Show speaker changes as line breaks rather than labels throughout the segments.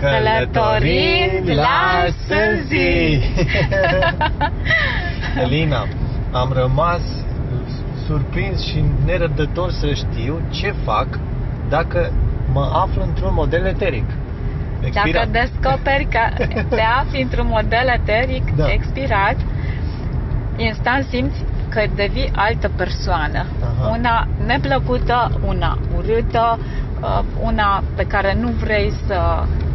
Călătorind la Sânzi! Elina, am rămas surprins și nerăbdător să știu ce fac dacă mă aflu într-un model eteric.
Expirat. Dacă descoperi că te afli într-un model eteric da. expirat, instant simți că devii altă persoană. Aha. Una neplăcută, una urâtă, uh, una pe care nu vrei să uh, uh,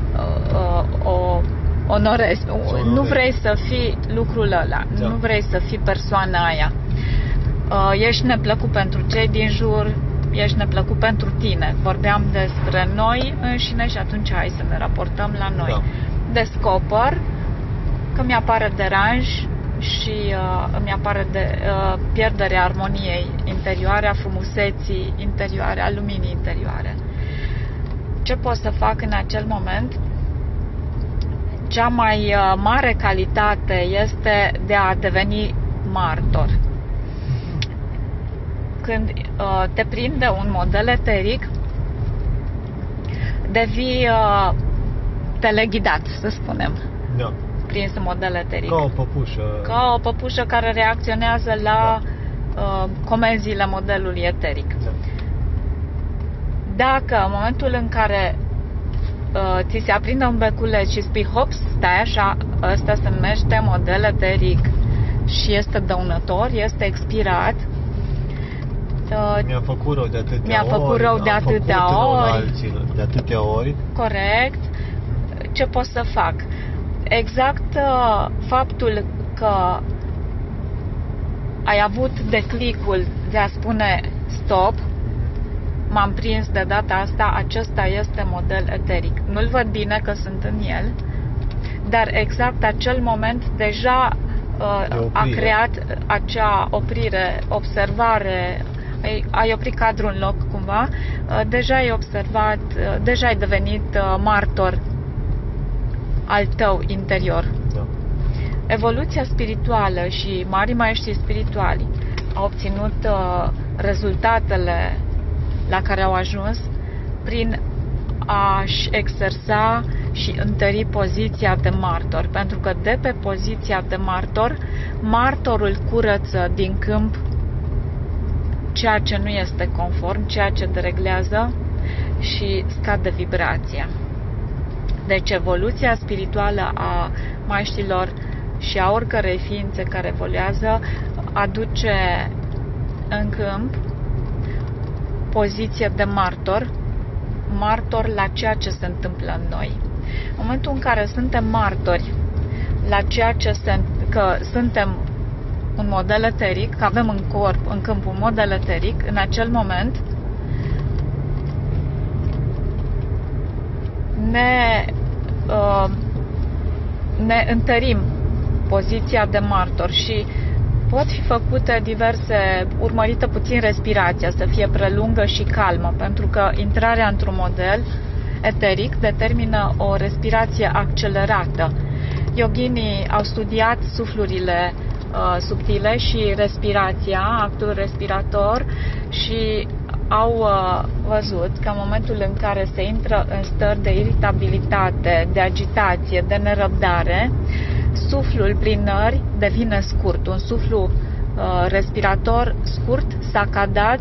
o onorezi. Nu vrei să fii lucrul ăla, da. nu vrei să fii persoana aia. Ești neplăcut pentru cei din jur, ești neplăcut pentru tine. Vorbeam despre noi înșine și atunci hai să ne raportăm la noi. Da. Descoper că mi-apare deranj și uh, îmi apare de uh, pierderea armoniei interioare, a frumuseții interioare, a luminii interioare. Ce pot să fac în acel moment? Cea mai uh, mare calitate este de a deveni martor. Când uh, te prinde un model eteric, devii uh, teleghidat, să spunem.
Da
prins în model eteric.
Ca o păpușă.
Ca o păpușă care reacționează la da. uh, comenzile modelului eteric. Da. Dacă în momentul în care uh, ți se aprinde un beculeț și spui hop, stai așa, ăsta se numește model eteric și este dăunător, este expirat,
uh, mi-a făcut rău de atâtea
mi-a făcut
ori,
rău de atâtea ori,
alții, de atâtea ori.
Corect. Ce pot să fac? exact uh, faptul că ai avut declicul de a spune stop, m-am prins de data asta, acesta este model eteric. Nu-l văd bine că sunt în el, dar exact acel moment deja uh, a creat acea oprire, observare, ai, ai oprit cadrul în loc cumva, uh, deja ai observat, uh, deja ai devenit uh, martor al tău interior. Da. Evoluția spirituală și mari maestri spirituali au obținut uh, rezultatele la care au ajuns prin a-și exersa și întări poziția de martor, pentru că de pe poziția de martor, martorul curăță din câmp ceea ce nu este conform, ceea ce dereglează și scade vibrația. Deci evoluția spirituală a maștilor și a oricărei ființe care evoluează aduce în câmp poziție de martor, martor la ceea ce se întâmplă în noi. În momentul în care suntem martori la ceea ce se, că suntem un model eteric, că avem în corp, în câmp un model eteric, în acel moment ne, uh, ne întărim poziția de martor și pot fi făcute diverse, urmărită puțin respirația, să fie prelungă și calmă, pentru că intrarea într-un model eteric determină o respirație accelerată. Yoginii au studiat suflurile uh, subtile și respirația, actul respirator și au uh, văzut că în momentul în care se intră în stări de iritabilitate, de agitație, de nerăbdare, suflul prin nări devine scurt. Un suflu uh, respirator scurt, sacadat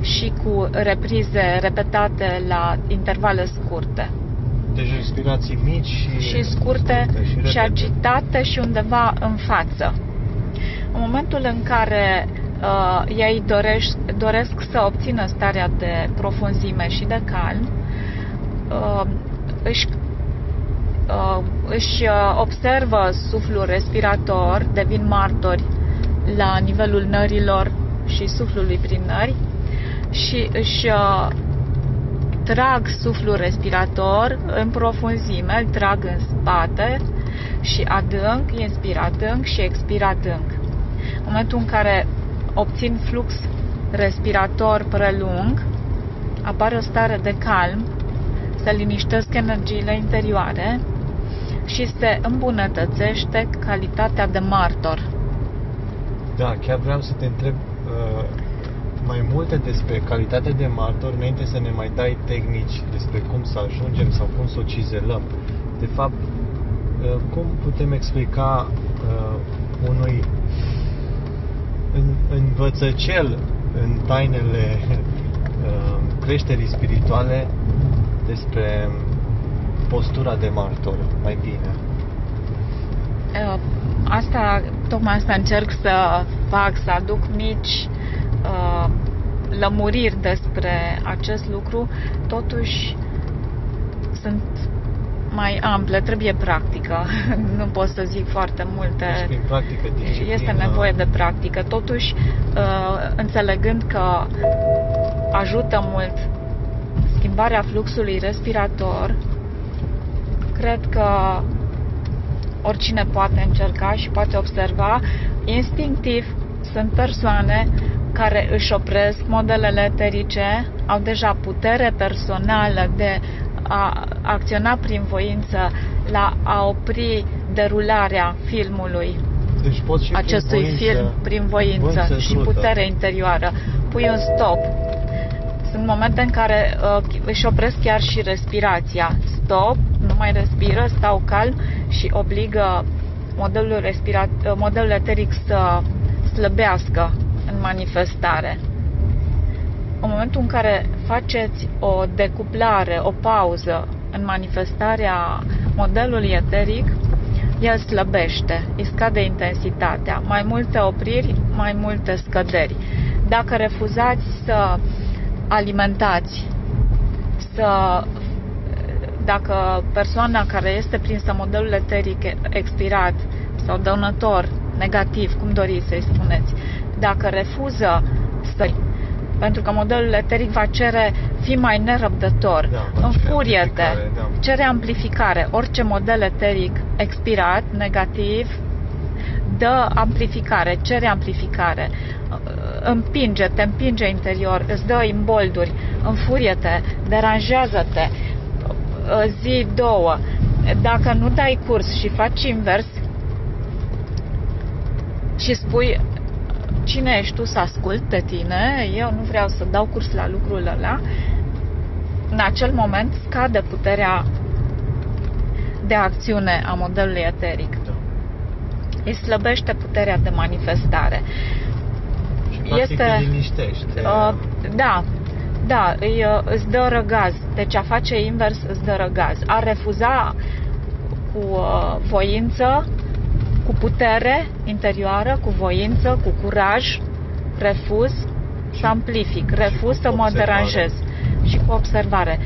și cu reprize repetate la intervale scurte.
Deci respirații mici și,
și scurte, scurte și, și agitate și undeva în față. În momentul în care uh, ei doresc, doresc să obțină starea de profunzime și de calm, uh, își, uh, își uh, observă suflul respirator, devin martori la nivelul nărilor și suflului prin nări și își uh, trag suflul respirator în profunzime, îl trag în spate și adânc, inspir adânc și expir adânc. În momentul în care obțin flux respirator prelung, apare o stare de calm, se liniștesc energiile interioare și se îmbunătățește calitatea de martor.
Da, chiar vreau să te întreb uh, mai multe despre calitatea de martor înainte să ne mai dai tehnici despre cum să ajungem sau cum să o cizelăm. De fapt, uh, cum putem explica uh, unui în, învățăcel în tainele uh, creșterii spirituale despre postura de martor mai bine?
Uh, asta, tocmai asta încerc să fac, să aduc mici uh, lămuriri despre acest lucru, totuși sunt mai ample, trebuie practică. nu pot să zic foarte multe.
Deci, prin practică, disciplină...
Este nevoie de practică. Totuși, uh, înțelegând că ajută mult schimbarea fluxului respirator, cred că oricine poate încerca și poate observa, instinctiv sunt persoane care își opresc modelele eterice, au deja putere personală de a acționa prin voință la a opri derularea filmului
deci poți și
acestui
prin voință,
film prin voință și putere interioară. Pui un stop. Sunt momente în care uh, își opresc chiar și respirația. Stop, nu mai respiră, stau calm și obligă modelul, respirat, uh, modelul eteric să slăbească în manifestare. În momentul în care faceți o decuplare, o pauză în manifestarea modelului eteric, el slăbește, îi scade intensitatea, mai multe opriri, mai multe scăderi. Dacă refuzați să alimentați, să dacă persoana care este prinsă modelul eteric expirat sau dăunător, negativ, cum doriți să-i spuneți, dacă refuză să pentru că modelul eteric va cere fi mai nerăbdător,
da,
înfurie-te,
da.
cere amplificare. Orice model eteric expirat, negativ, dă amplificare, cere amplificare, împinge, te împinge interior, îți dă imbolduri, înfurie-te, deranjează-te, zi, două. Dacă nu dai curs și faci invers și spui cine ești tu să ascult de tine, eu nu vreau să dau curs la lucrul ăla, în acel moment scade puterea de acțiune a modelului eteric.
Da.
Îi slăbește puterea de manifestare.
Și practic
este,
îi liniștește.
Uh, da, da, îi, uh, îți dă răgaz. Deci a face invers îți dă răgaz. A refuza cu uh, voință cu putere interioară, cu voință, cu curaj, refuz să șamplific, refuz să mă deranjez și cu observare.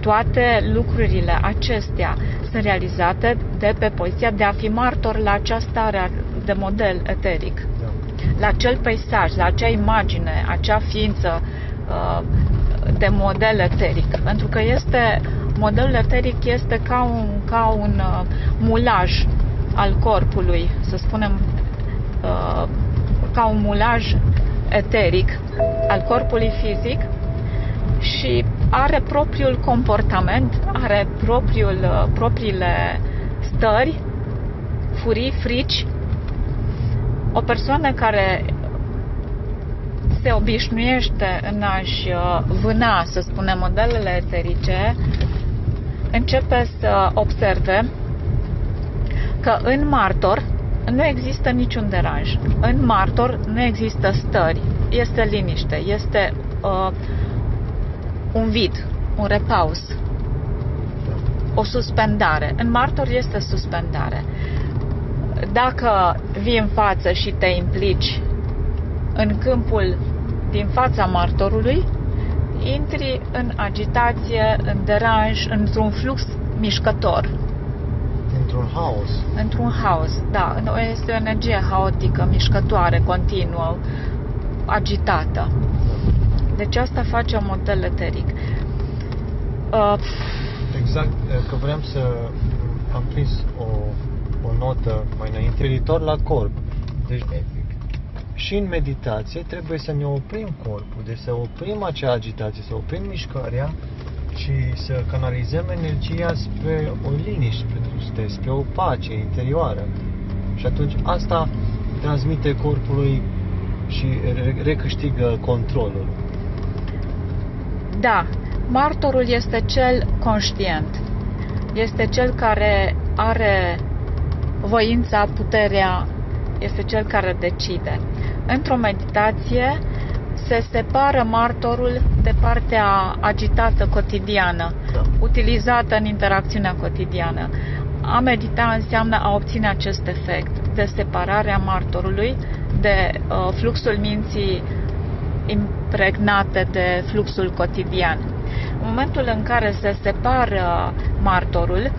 Toate lucrurile acestea sunt realizate de pe poziția de a fi martor la această stare de model eteric,
Da.
la acel peisaj, la acea imagine, acea ființă uh, de model eteric. Pentru că este modelul eteric este ca un, ca un uh, mulaj al corpului, să spunem, uh, ca un mulaj eteric al corpului fizic și are propriul comportament, are propriul, uh, propriile stări, furii, frici. O persoană care se obișnuiește în a-și uh, vâna, să spunem, modelele eterice, începe să observe că în martor nu există niciun deranj. În martor nu există stări. Este liniște, este uh, un vid, un repaus, o suspendare. În martor este suspendare. Dacă vii în față și te implici în câmpul din fața martorului, intri în agitație, în deranj, într-un flux mișcător
Într-un haos.
într-un haos, da, este o energie haotică, mișcătoare, continuă, agitată. Deci asta face un model eteric. Uh,
Exact, că vreau să am prins o, o notă mai înainte, referitor la corp. Deci, și în meditație trebuie să ne oprim corpul, deci să oprim acea agitație, să oprim mișcarea și să canalizăm energia spre o liniște, spre, spre o pace interioară. Și atunci asta transmite corpului și re- recâștigă controlul.
Da, martorul este cel conștient. Este cel care are voința, puterea, este cel care decide. Într-o meditație se separă martorul de partea agitată cotidiană,
Da.
utilizată în interacțiunea cotidiană. A medita înseamnă a obține acest efect de separare a martorului de uh, fluxul minții impregnate de fluxul cotidian. În momentul în care se separă martorul,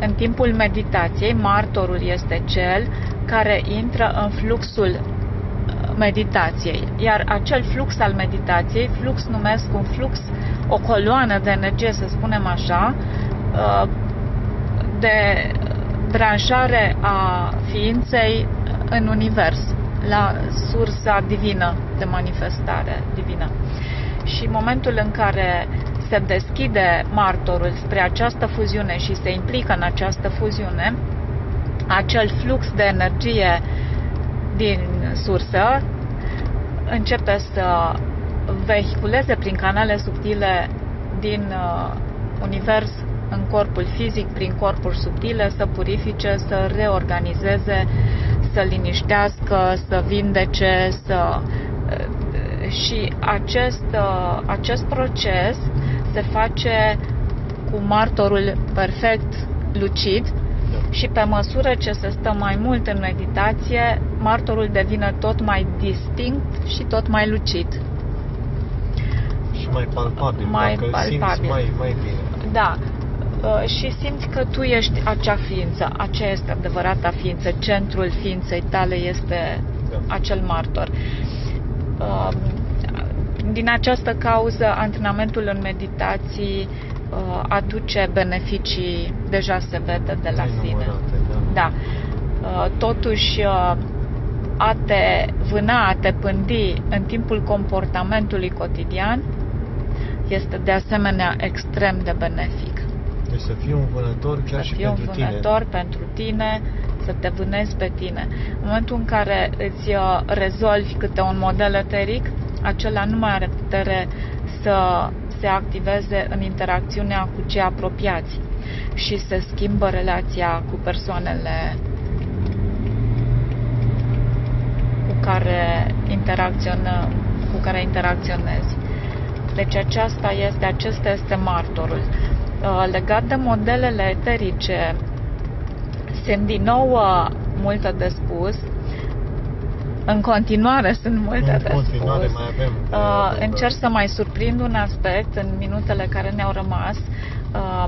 în timpul meditației, martorul este cel care intră în fluxul uh, meditației. Iar acel flux al meditației, flux numesc un flux, o coloană de energie, să spunem așa, uh, de branșare a ființei în univers, la sursa divină de manifestare divină. Și în momentul în care se deschide martorul spre această fuziune și se implică în această fuziune, acel flux de energie din sursă începe să vehiculeze prin canale subtile din uh, univers în corpul fizic, prin corpuri subtile, să purifice, să reorganizeze, să liniștească, să vindece, să și acest, uh, acest proces se face cu martorul perfect lucid
Da.
și pe măsură ce se stă mai mult în meditație, martorul devine tot mai distinct și tot mai lucid.
Și mai palpabil,
Mai
dacă îl simți
palpabil.
mai, mai bine.
Da, uh, și simți că tu ești acea ființă, aceea este adevărata ființă, centrul ființei tale este
Da.
acel martor. Uh, Din această cauză, antrenamentul în meditații uh, aduce beneficii, deja se vede de la sine.
Nenumărate, da.
Da. Uh, Totuși, uh, a te vâna, a te pândi în timpul comportamentului cotidian este de asemenea extrem de benefic.
Deci să fii un vânător chiar
Să
și
fii un
pentru tine.
vânător pentru tine, să te vânezi pe tine. În momentul în care îți uh, rezolvi câte un model eteric, acela nu mai are putere să se activeze în interacțiunea cu cei apropiați și se schimbă relația cu persoanele cu care interacționăm, cu care interacționezi. Deci aceasta este, acesta este martorul. Uh, Legat de modelele eterice, sunt din nou uh, multe de spus. În continuare sunt multe
În
de
continuare
spus.
mai avem de-
Uh,
de-
încerc să mai surprind un aspect în minutele care ne-au rămas. Uh,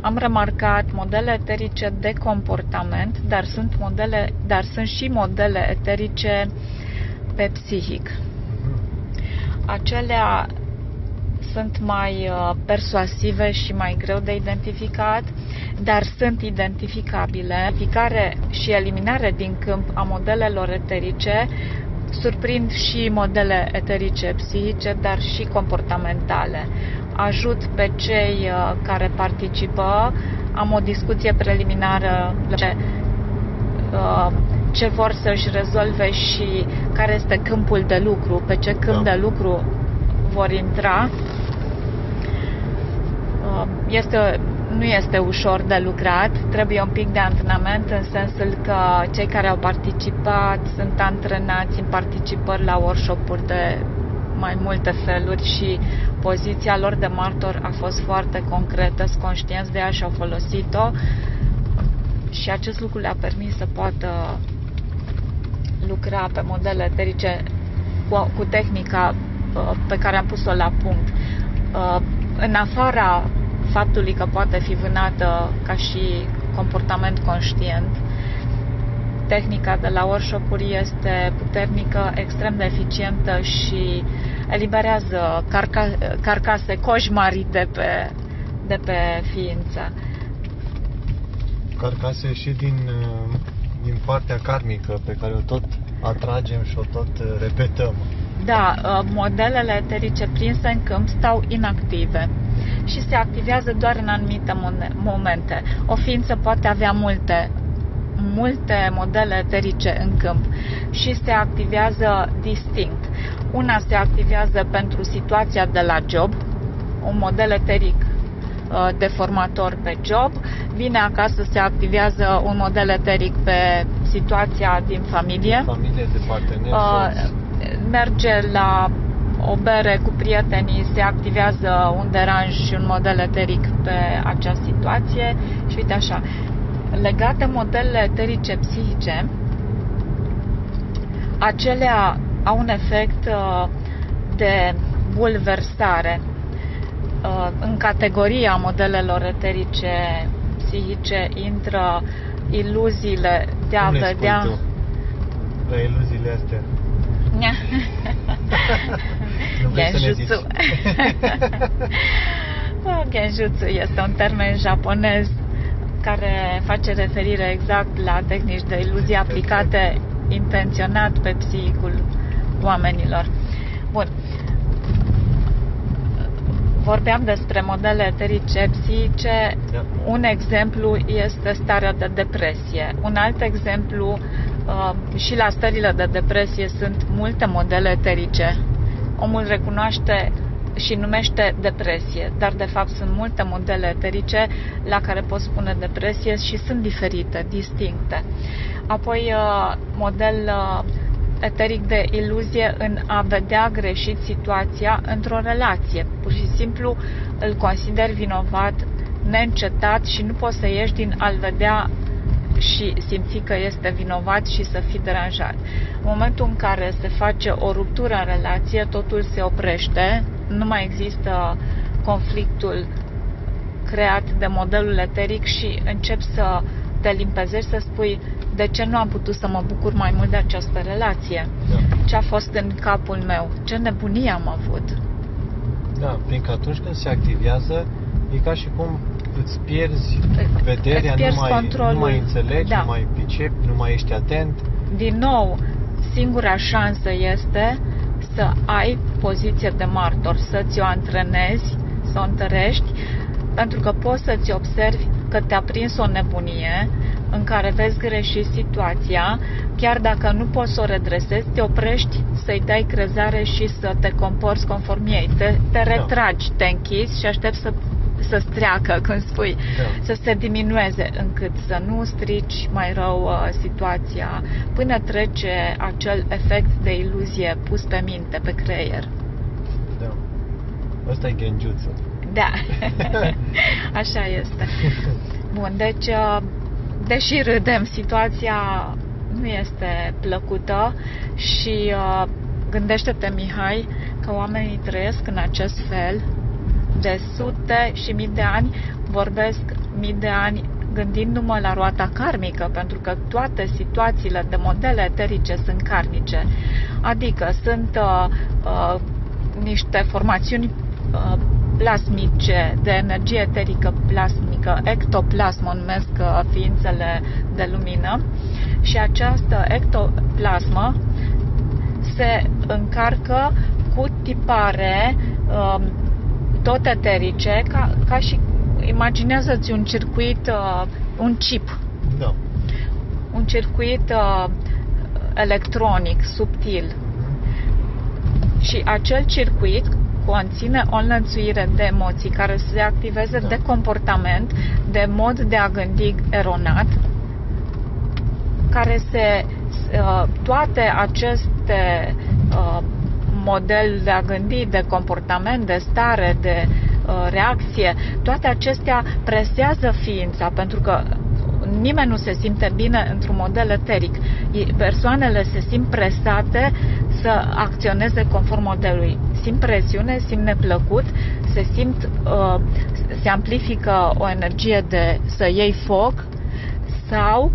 am remarcat modele eterice de comportament, dar sunt modele, dar sunt și modele eterice pe psihic.
Mhm.
Acelea sunt mai uh, persuasive și mai greu de identificat, dar sunt identificabile. Identificare și eliminare din câmp a modelelor eterice surprind și modele eterice psihice, dar și comportamentale. Ajut pe cei uh, care participă. Am o discuție preliminară ce, uh, ce vor să-și rezolve și care este câmpul de lucru, pe ce câmp
Da.
de lucru vor intra. Uh, Este, nu este ușor de lucrat, trebuie un pic de antrenament în sensul că cei care au participat sunt antrenați în participări la workshop-uri de mai multe feluri și poziția lor de martor a fost foarte concretă, sunt conștienți de ea și au folosit-o și acest lucru le-a permis să poată lucra pe modele eterice cu, cu tehnica uh, pe care am pus-o la punct. Uh, În afara faptului că poate fi vânată ca și comportament conștient, tehnica de la workshop-uri este puternică, extrem de eficientă și eliberează carca- carcase coșmarii de pe, de pe ființă.
Carcase și din, uh, din partea karmică pe care o tot atragem și o tot uh, repetăm.
Da, uh, modelele eterice prinse în câmp stau inactive și se activează doar în anumite mone- momente. O ființă poate avea multe multe modele eterice în câmp și se activează distinct. Una se activează pentru situația de la job, un model eteric uh, deformator pe job, vine acasă, se activează un model eteric pe situația din familie,
Familie de parteneri,
Uh,
soț.
Merge la o bere cu prietenii, se activează un deranj și un model eteric pe acea situație și uite așa. Legate modelele eterice psihice, acelea au un efect uh, de bulversare. Uh, În categoria modelelor eterice psihice intră iluziile de a
Cum le spui
vedea
tu? La iluziile astea. Nu vrei să ne zici?
Genjutsu. Genjutsu este un termen japonez care face referire exact la tehnici de iluzie aplicate intenționat pe psihicul oamenilor. Bun. Vorbeam despre modele eterice psihice.
Da.
Un exemplu este starea de depresie. Un alt exemplu, uh, și la stările de depresie sunt multe modele eterice. Omul recunoaște și numește depresie, dar de fapt sunt multe modele eterice la care poți spune depresie și sunt diferite, distincte. Apoi uh, model uh, eteric de iluzie în a vedea greșit situația într-o relație. Pur și simplu îl consideri vinovat neîncetat și nu poți să ieși din a-l vedea și simți că este vinovat și să fii deranjat. În momentul în care se face o ruptură în relație, totul se oprește, nu mai există conflictul creat de modelul eteric și începi să te limpezești, să spui de ce nu am putut să mă bucur mai mult de această relație?
Da.
Ce a fost în capul meu? Ce nebunie am avut?
Da, fiindcă atunci când se activează, e ca și cum îți pierzi vederea,
îți pierzi
nu, mai,
controlul.
nu mai înțelegi,
Da.
nu mai pricepi, nu mai ești atent.
Din nou, singura șansă este să ai poziție de martor, să-ți o antrenezi, să o întărești, pentru că poți să-ți observi că te-a prins o nebunie în care vezi greșit situația, chiar dacă nu poți să o redresezi, te oprești să-i dai crezare și să te comporți conform ei. Te, te
Da.
retragi, te închizi și aștepți să să treacă, când spui,
Da.
să se diminueze încât să nu strici mai rău uh, situația până trece acel efect de iluzie pus pe minte, pe creier.
Da. Ăsta e genjutsu.
Da, așa este. Bun, deci, uh, deși râdem, situația nu este plăcută și uh, gândește-te, Mihai, că oamenii trăiesc în acest fel de sute și mii de ani, vorbesc mii de ani gândindu-mă la roata karmică, pentru că toate situațiile de modele eterice sunt karmice. Adică sunt uh, uh, niște formațiuni uh, plasmice, de energie eterică plasmică, ectoplasmă, o numesc uh, ființele de lumină, și această ectoplasmă se încarcă cu tipare uh, tot eterice, ca, ca și imaginează-ți un circuit, uh, un chip,
Da.
un circuit uh, electronic subtil. Și acel circuit conține o înlănțuire de emoții care se activeze
Da.
de comportament, de mod de a gândi eronat, care se uh, toate aceste uh, model de a gândi, de comportament, de stare, de uh, reacție, toate acestea presează ființa pentru că nimeni nu se simte bine într-un model eteric. I- Persoanele se simt presate să acționeze conform modelului. Simt presiune, simt neplăcut, se simt, uh, se amplifică o energie de să iei foc sau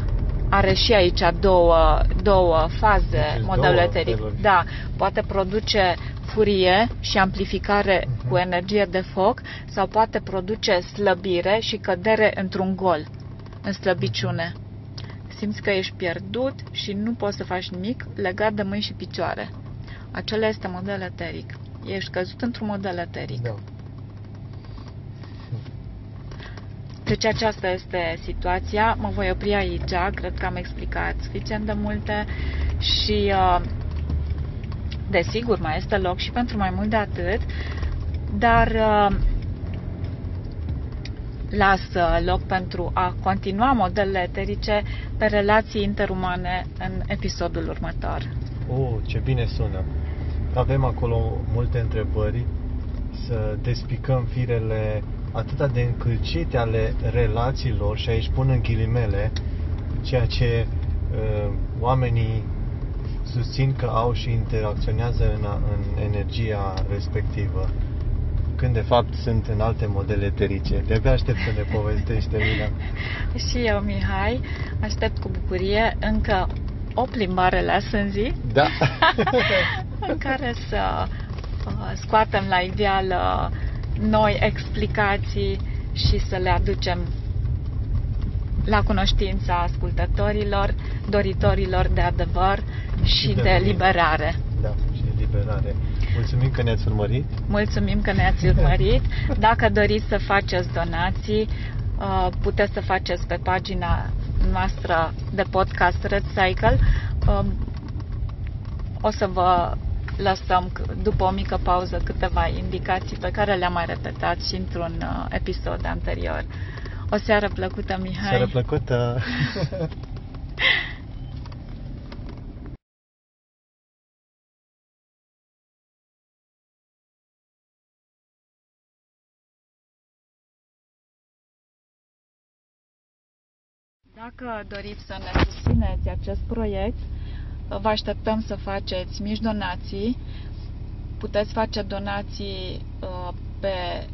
are și aici două, două faze
Deci
modelul
două
eteric.
feluri.
Da, poate produce furie și amplificare
Mhm.
cu energie de foc sau poate produce slăbire și cădere într-un gol, în slăbiciune. Simți că ești pierdut și nu poți să faci nimic legat de mâini și picioare. Acela este model eteric. Ești căzut într-un model eteric.
Da.
Deci aceasta este situația. Mă voi opri aici. Cred că am explicat suficient de multe și uh, desigur mai este loc și pentru mai mult de atât, dar uh, las loc pentru a continua modelele eterice pe relații interumane în episodul următor.
Oh, ce bine sună! Avem acolo multe întrebări să despicăm firele atât de încălcite ale relațiilor și aici pun în ghilimele ceea ce uh, oamenii susțin că au și interacționează în, în energia respectivă când de fapt sunt în alte modele eterice. De-abia aștept să ne povestești, Elina.
și eu, Mihai, aștept cu bucurie încă o plimbare la Sânzi.
Da.
în care să uh, scoatem la ideală noi explicații și să le aducem la cunoștința ascultătorilor, doritorilor de adevăr și, și de, de liberare.
Da, și eliberare. Mulțumim că ne-ați urmărit.
Mulțumim că ne-ați urmărit. Dacă doriți să faceți donații, uh, puteți să faceți pe pagina noastră de podcast Red Cycle. Um, o să vă lăsăm după o mică pauză câteva indicații pe care le-am mai repetat și într-un uh, episod anterior. O seară plăcută, Mihai!
Seară plăcută!
Dacă doriți să ne susțineți acest proiect, vă așteptăm să faceți mici donații. Puteți face donații uh, pe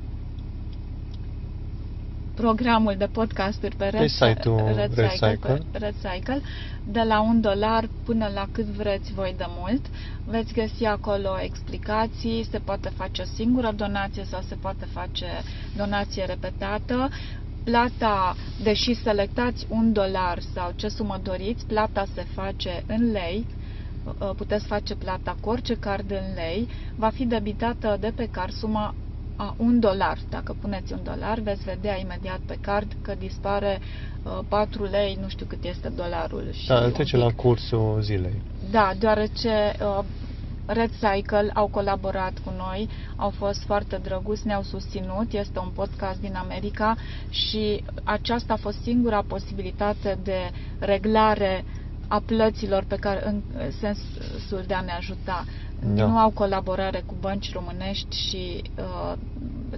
programul de podcasturi pe Red,
site-ul Red, Red, Cycle,
Red Cycle, de la un dolar până la cât vreți voi de mult. Veți găsi acolo explicații, se poate face o singură donație sau se poate face donație repetată plata, deși selectați un dolar sau ce sumă doriți, plata se face în lei, uh, puteți face plata cu orice card în lei, va fi debitată de pe card suma a un dolar. Dacă puneți un dolar, veți vedea imediat pe card că dispare 4 uh, lei, nu știu cât este dolarul.
Și da, trece la cursul zilei.
Da, deoarece uh, Red Cycle au colaborat cu noi, au fost foarte drăguți, ne-au susținut, este un podcast din America și aceasta a fost singura posibilitate de reglare a plăților pe care în sensul de a ne ajuta. Da. Nu au colaborare cu bănci românești și uh,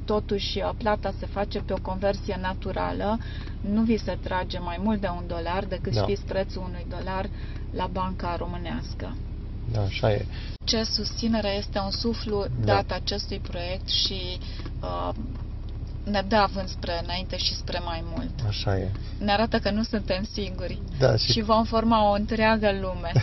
totuși uh, plata se face pe o conversie naturală, nu vi se trage mai mult de un dolar decât da. știți prețul unui dolar la banca românească.
Da, așa e.
Ce susținere este un suflu da. dat acestui proiect și uh, ne dă având spre înainte și spre mai mult.
Așa e.
Ne arată că nu suntem singuri
da, și...
și vom forma o întreagă lume.